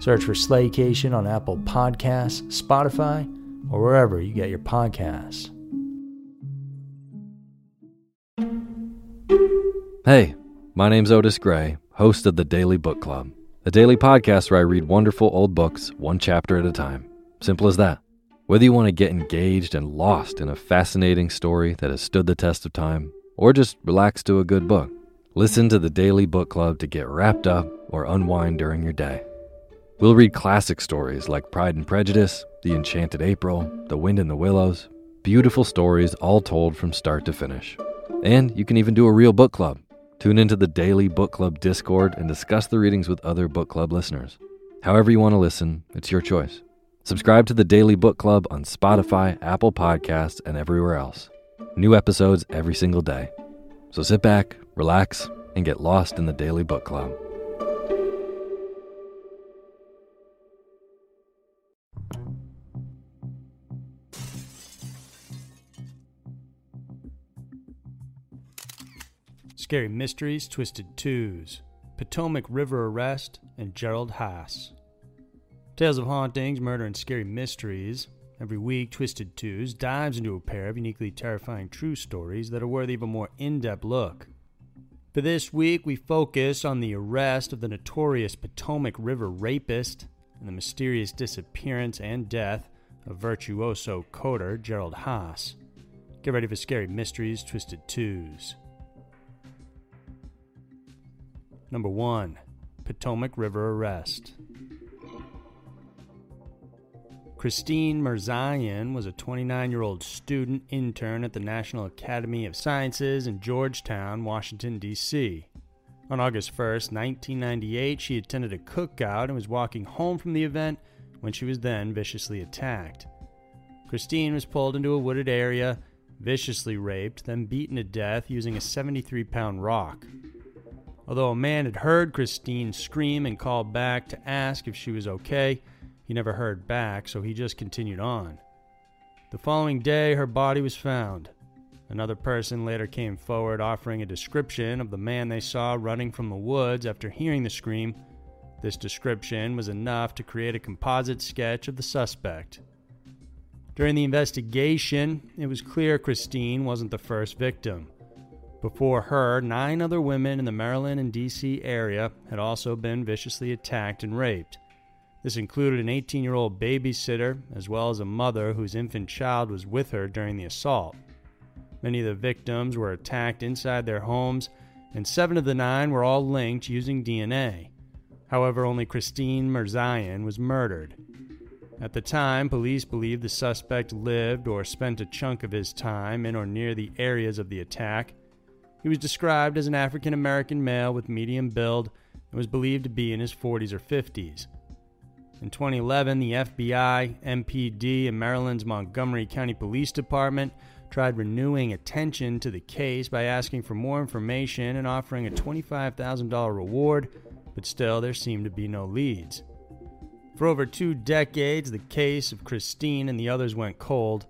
Search for Slaycation on Apple Podcasts, Spotify, or wherever you get your podcasts. Hey, my name's Otis Gray, host of the Daily Book Club, a daily podcast where I read wonderful old books one chapter at a time. Simple as that. Whether you want to get engaged and lost in a fascinating story that has stood the test of time, or just relax to a good book, listen to the Daily Book Club to get wrapped up or unwind during your day. We'll read classic stories like Pride and Prejudice, The Enchanted April, The Wind in the Willows. Beautiful stories all told from start to finish. And you can even do a real book club. Tune into the daily book club Discord and discuss the readings with other book club listeners. However, you want to listen, it's your choice. Subscribe to the Daily Book Club on Spotify, Apple Podcasts, and everywhere else. New episodes every single day. So sit back, relax, and get lost in the Daily Book Club. Scary Mysteries, Twisted Twos, Potomac River Arrest, and Jerold Haas. Tales of hauntings, murder, and scary mysteries. Every week, Twisted Twos dives into a pair of uniquely terrifying true stories that are worthy of a more in depth look. For this week, we focus on the arrest of the notorious Potomac River rapist and the mysterious disappearance and death of virtuoso coder Jerold Haas. Get ready for Scary Mysteries, Twisted Twos. Number 1 Potomac River Arrest. Christine Mirzayan was a 29 year old student intern at the National Academy of Sciences in Georgetown, Washington, D.C. On August 1, 1998, she attended a cookout and was walking home from the event when she was then viciously attacked. Christine was pulled into a wooded area, viciously raped, then beaten to death using a 73 pound rock. Although a man had heard Christine scream and called back to ask if she was okay, he never heard back, so he just continued on. The following day, her body was found. Another person later came forward offering a description of the man they saw running from the woods after hearing the scream. This description was enough to create a composite sketch of the suspect. During the investigation, it was clear Christine wasn't the first victim. Before her, nine other women in the Maryland and D.C. area had also been viciously attacked and raped. This included an 18 year old babysitter, as well as a mother whose infant child was with her during the assault. Many of the victims were attacked inside their homes, and seven of the nine were all linked using DNA. However, only Christine Mirzayan was murdered. At the time, police believed the suspect lived or spent a chunk of his time in or near the areas of the attack, he was described as an African American male with medium build and was believed to be in his 40s or 50s. In 2011, the FBI, MPD, and Maryland's Montgomery County Police Department tried renewing attention to the case by asking for more information and offering a $25,000 reward, but still there seemed to be no leads. For over two decades, the case of Christine and the others went cold.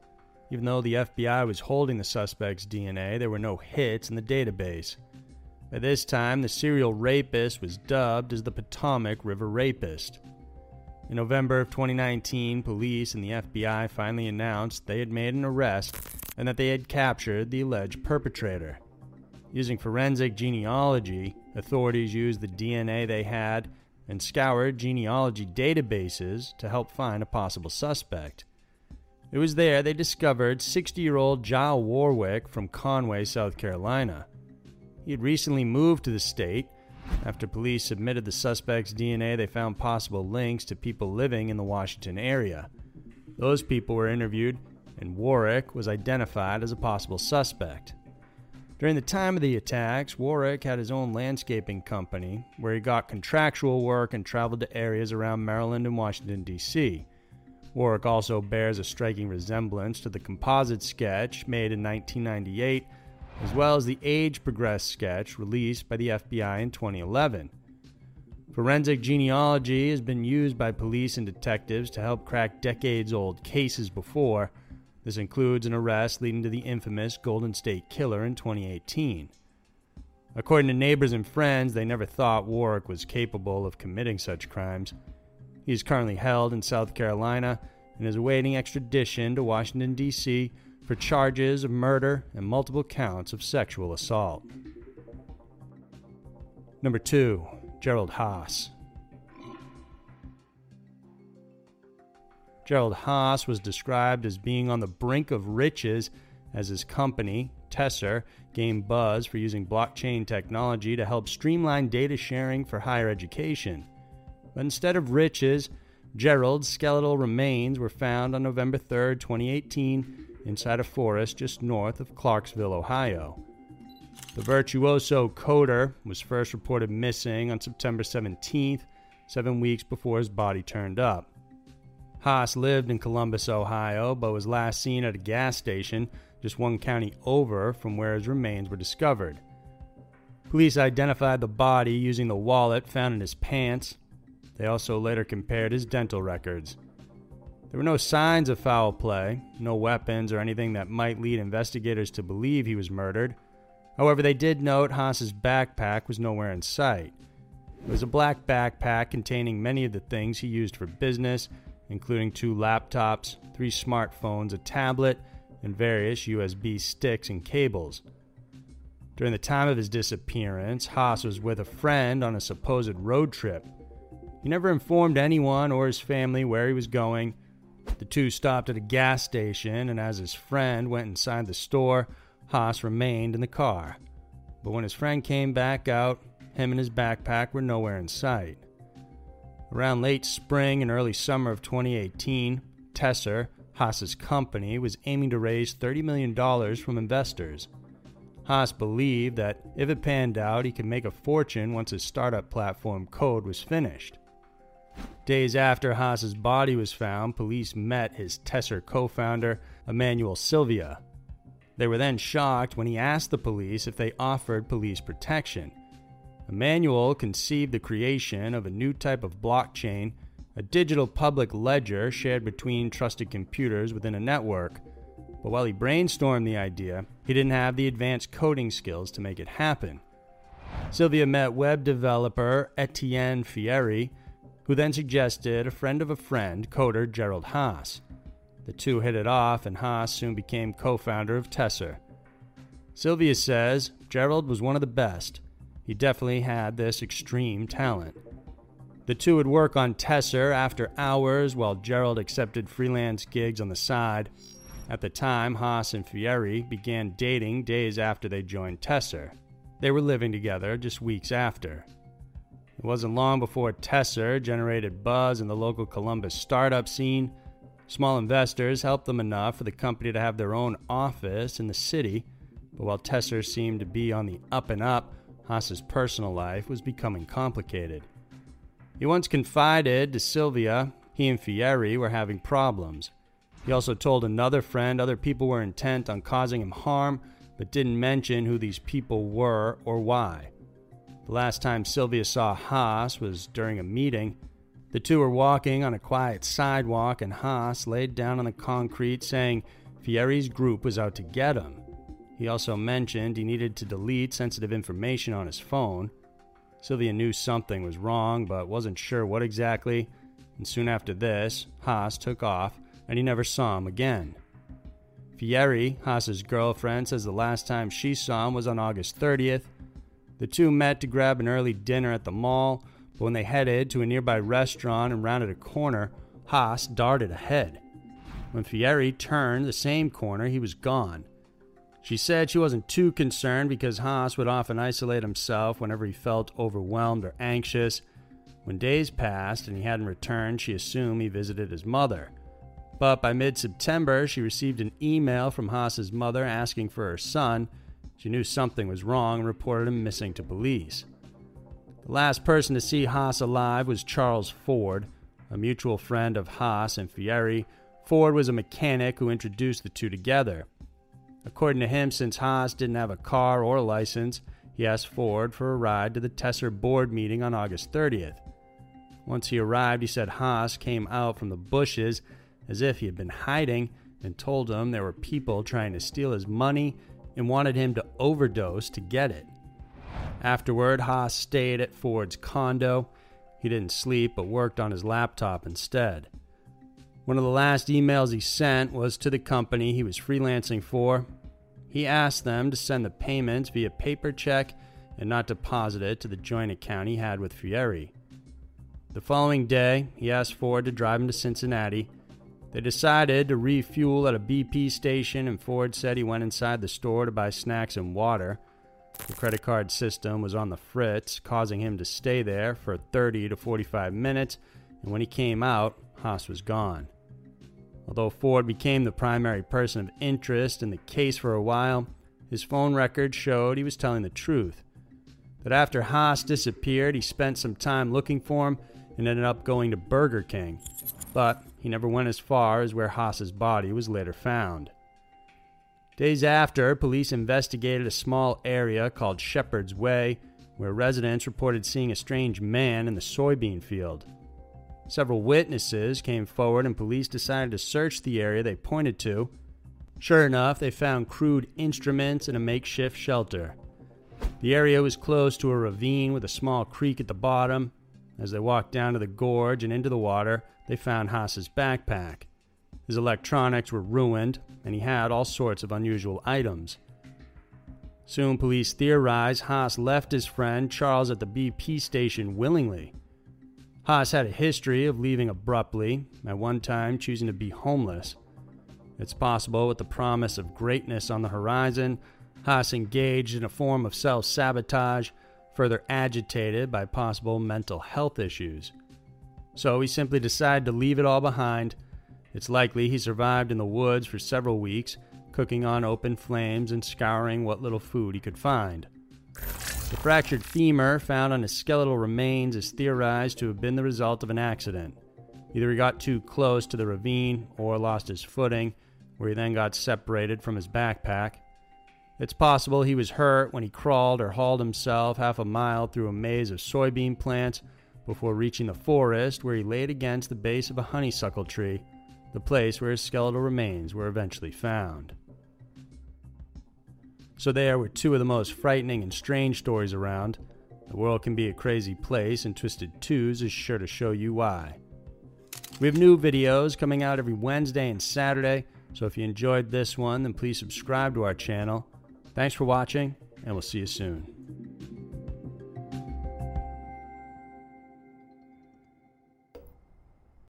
Even though the FBI was holding the suspect's DNA, there were no hits in the database. By this time, the serial rapist was dubbed as the Potomac River Rapist. In November of 2019, police and the FBI finally announced they had made an arrest and that they had captured the alleged perpetrator. Using forensic genealogy, authorities used the DNA they had and scoured genealogy databases to help find a possible suspect. It was there they discovered 60 year old Giles Warwick from Conway, South Carolina. He had recently moved to the state after police submitted the suspect's DNA, they found possible links to people living in the Washington area. Those people were interviewed, and Warwick was identified as a possible suspect. During the time of the attacks, Warwick had his own landscaping company where he got contractual work and traveled to areas around Maryland and Washington, D.C. Warwick also bears a striking resemblance to the composite sketch made in 1998 as well as the age progressed sketch released by the FBI in 2011. Forensic genealogy has been used by police and detectives to help crack decades old cases before. This includes an arrest leading to the infamous Golden State Killer in 2018. According to neighbors and friends, they never thought Warwick was capable of committing such crimes. He is currently held in South Carolina and is awaiting extradition to Washington, D.C for charges of murder and multiple counts of sexual assault. Number 2. Jerold Haas. Jerold Haas was described as being on the brink of riches as his company, Tesser, gained buzz for using blockchain technology to help streamline data sharing for higher education. But instead of riches, Jerold's skeletal remains were found on November 3, 2018, inside a forest just north of Clarksville, Ohio. The virtuoso coder was first reported missing on September 17th, seven weeks before his body turned up. Haas lived in Columbus, Ohio, but was last seen at a gas station just one county over from where his remains were discovered. Police identified the body using the wallet found in his pants. They also later compared his dental records. There were no signs of foul play, no weapons or anything that might lead investigators to believe he was murdered. However, they did note Haas's backpack was nowhere in sight. It was a black backpack containing many of the things he used for business, including two laptops, three smartphones, a tablet, and various USB sticks and cables. During the time of his disappearance, Haas was with a friend on a supposed road trip. He never informed anyone or his family where he was going the two stopped at a gas station, and as his friend went inside the store, Haas remained in the car. But when his friend came back out, him and his backpack were nowhere in sight. Around late spring and early summer of 2018, Tesser, Haas's company, was aiming to raise $30 million from investors. Haas believed that if it panned out, he could make a fortune once his startup platform code was finished. Days after Haas's body was found, police met his Tesser co founder, Emmanuel Sylvia. They were then shocked when he asked the police if they offered police protection. Emmanuel conceived the creation of a new type of blockchain, a digital public ledger shared between trusted computers within a network. But while he brainstormed the idea, he didn't have the advanced coding skills to make it happen. Sylvia met web developer Etienne Fieri who then suggested a friend of a friend, coder Jerold Haas. The two hit it off, and Haas soon became co founder of Tesser. Sylvia says Jerold was one of the best. He definitely had this extreme talent. The two would work on Tesser after hours while Jerold accepted freelance gigs on the side. At the time, Haas and Fieri began dating days after they joined Tesser. They were living together just weeks after. It wasn't long before Tesser generated buzz in the local Columbus startup scene. Small investors helped them enough for the company to have their own office in the city, but while Tesser seemed to be on the up and up, Haas's personal life was becoming complicated. He once confided to Sylvia he and Fieri were having problems. He also told another friend other people were intent on causing him harm, but didn't mention who these people were or why. The last time Sylvia saw Haas was during a meeting. The two were walking on a quiet sidewalk, and Haas laid down on the concrete saying Fieri's group was out to get him. He also mentioned he needed to delete sensitive information on his phone. Sylvia knew something was wrong, but wasn't sure what exactly, and soon after this, Haas took off, and he never saw him again. Fieri, Haas's girlfriend, says the last time she saw him was on August 30th. The two met to grab an early dinner at the mall, but when they headed to a nearby restaurant and rounded a corner, Haas darted ahead. When Fieri turned the same corner, he was gone. She said she wasn't too concerned because Haas would often isolate himself whenever he felt overwhelmed or anxious. When days passed and he hadn't returned, she assumed he visited his mother. But by mid September, she received an email from Haas's mother asking for her son. She knew something was wrong and reported him missing to police. The last person to see Haas alive was Charles Ford, a mutual friend of Haas and Fieri. Ford was a mechanic who introduced the two together. According to him, since Haas didn't have a car or a license, he asked Ford for a ride to the Tesser board meeting on August 30th. Once he arrived, he said Haas came out from the bushes as if he had been hiding and told him there were people trying to steal his money and wanted him to overdose to get it. Afterward, Haas stayed at Ford's condo. He didn't sleep but worked on his laptop instead. One of the last emails he sent was to the company he was freelancing for. He asked them to send the payments via paper check and not deposit it to the joint account he had with Fieri. The following day, he asked Ford to drive him to Cincinnati they decided to refuel at a BP station, and Ford said he went inside the store to buy snacks and water. The credit card system was on the fritz, causing him to stay there for 30 to 45 minutes, and when he came out, Haas was gone. Although Ford became the primary person of interest in the case for a while, his phone records showed he was telling the truth. That after Haas disappeared, he spent some time looking for him and ended up going to Burger King. But he never went as far as where Haas's body was later found. Days after, police investigated a small area called Shepherd's Way, where residents reported seeing a strange man in the soybean field. Several witnesses came forward, and police decided to search the area they pointed to. Sure enough, they found crude instruments and a makeshift shelter. The area was close to a ravine with a small creek at the bottom. As they walked down to the gorge and into the water, they found Haas's backpack. His electronics were ruined, and he had all sorts of unusual items. Soon, police theorized Haas left his friend Charles at the BP station willingly. Haas had a history of leaving abruptly, at one time choosing to be homeless. It's possible, with the promise of greatness on the horizon, Haas engaged in a form of self sabotage, further agitated by possible mental health issues so he simply decided to leave it all behind. It's likely he survived in the woods for several weeks, cooking on open flames and scouring what little food he could find. The fractured femur found on his skeletal remains is theorized to have been the result of an accident. Either he got too close to the ravine or lost his footing, where he then got separated from his backpack. It's possible he was hurt when he crawled or hauled himself half a mile through a maze of soybean plants before reaching the forest where he laid against the base of a honeysuckle tree, the place where his skeletal remains were eventually found. So, there were two of the most frightening and strange stories around. The world can be a crazy place, and Twisted Twos is sure to show you why. We have new videos coming out every Wednesday and Saturday, so if you enjoyed this one, then please subscribe to our channel. Thanks for watching, and we'll see you soon.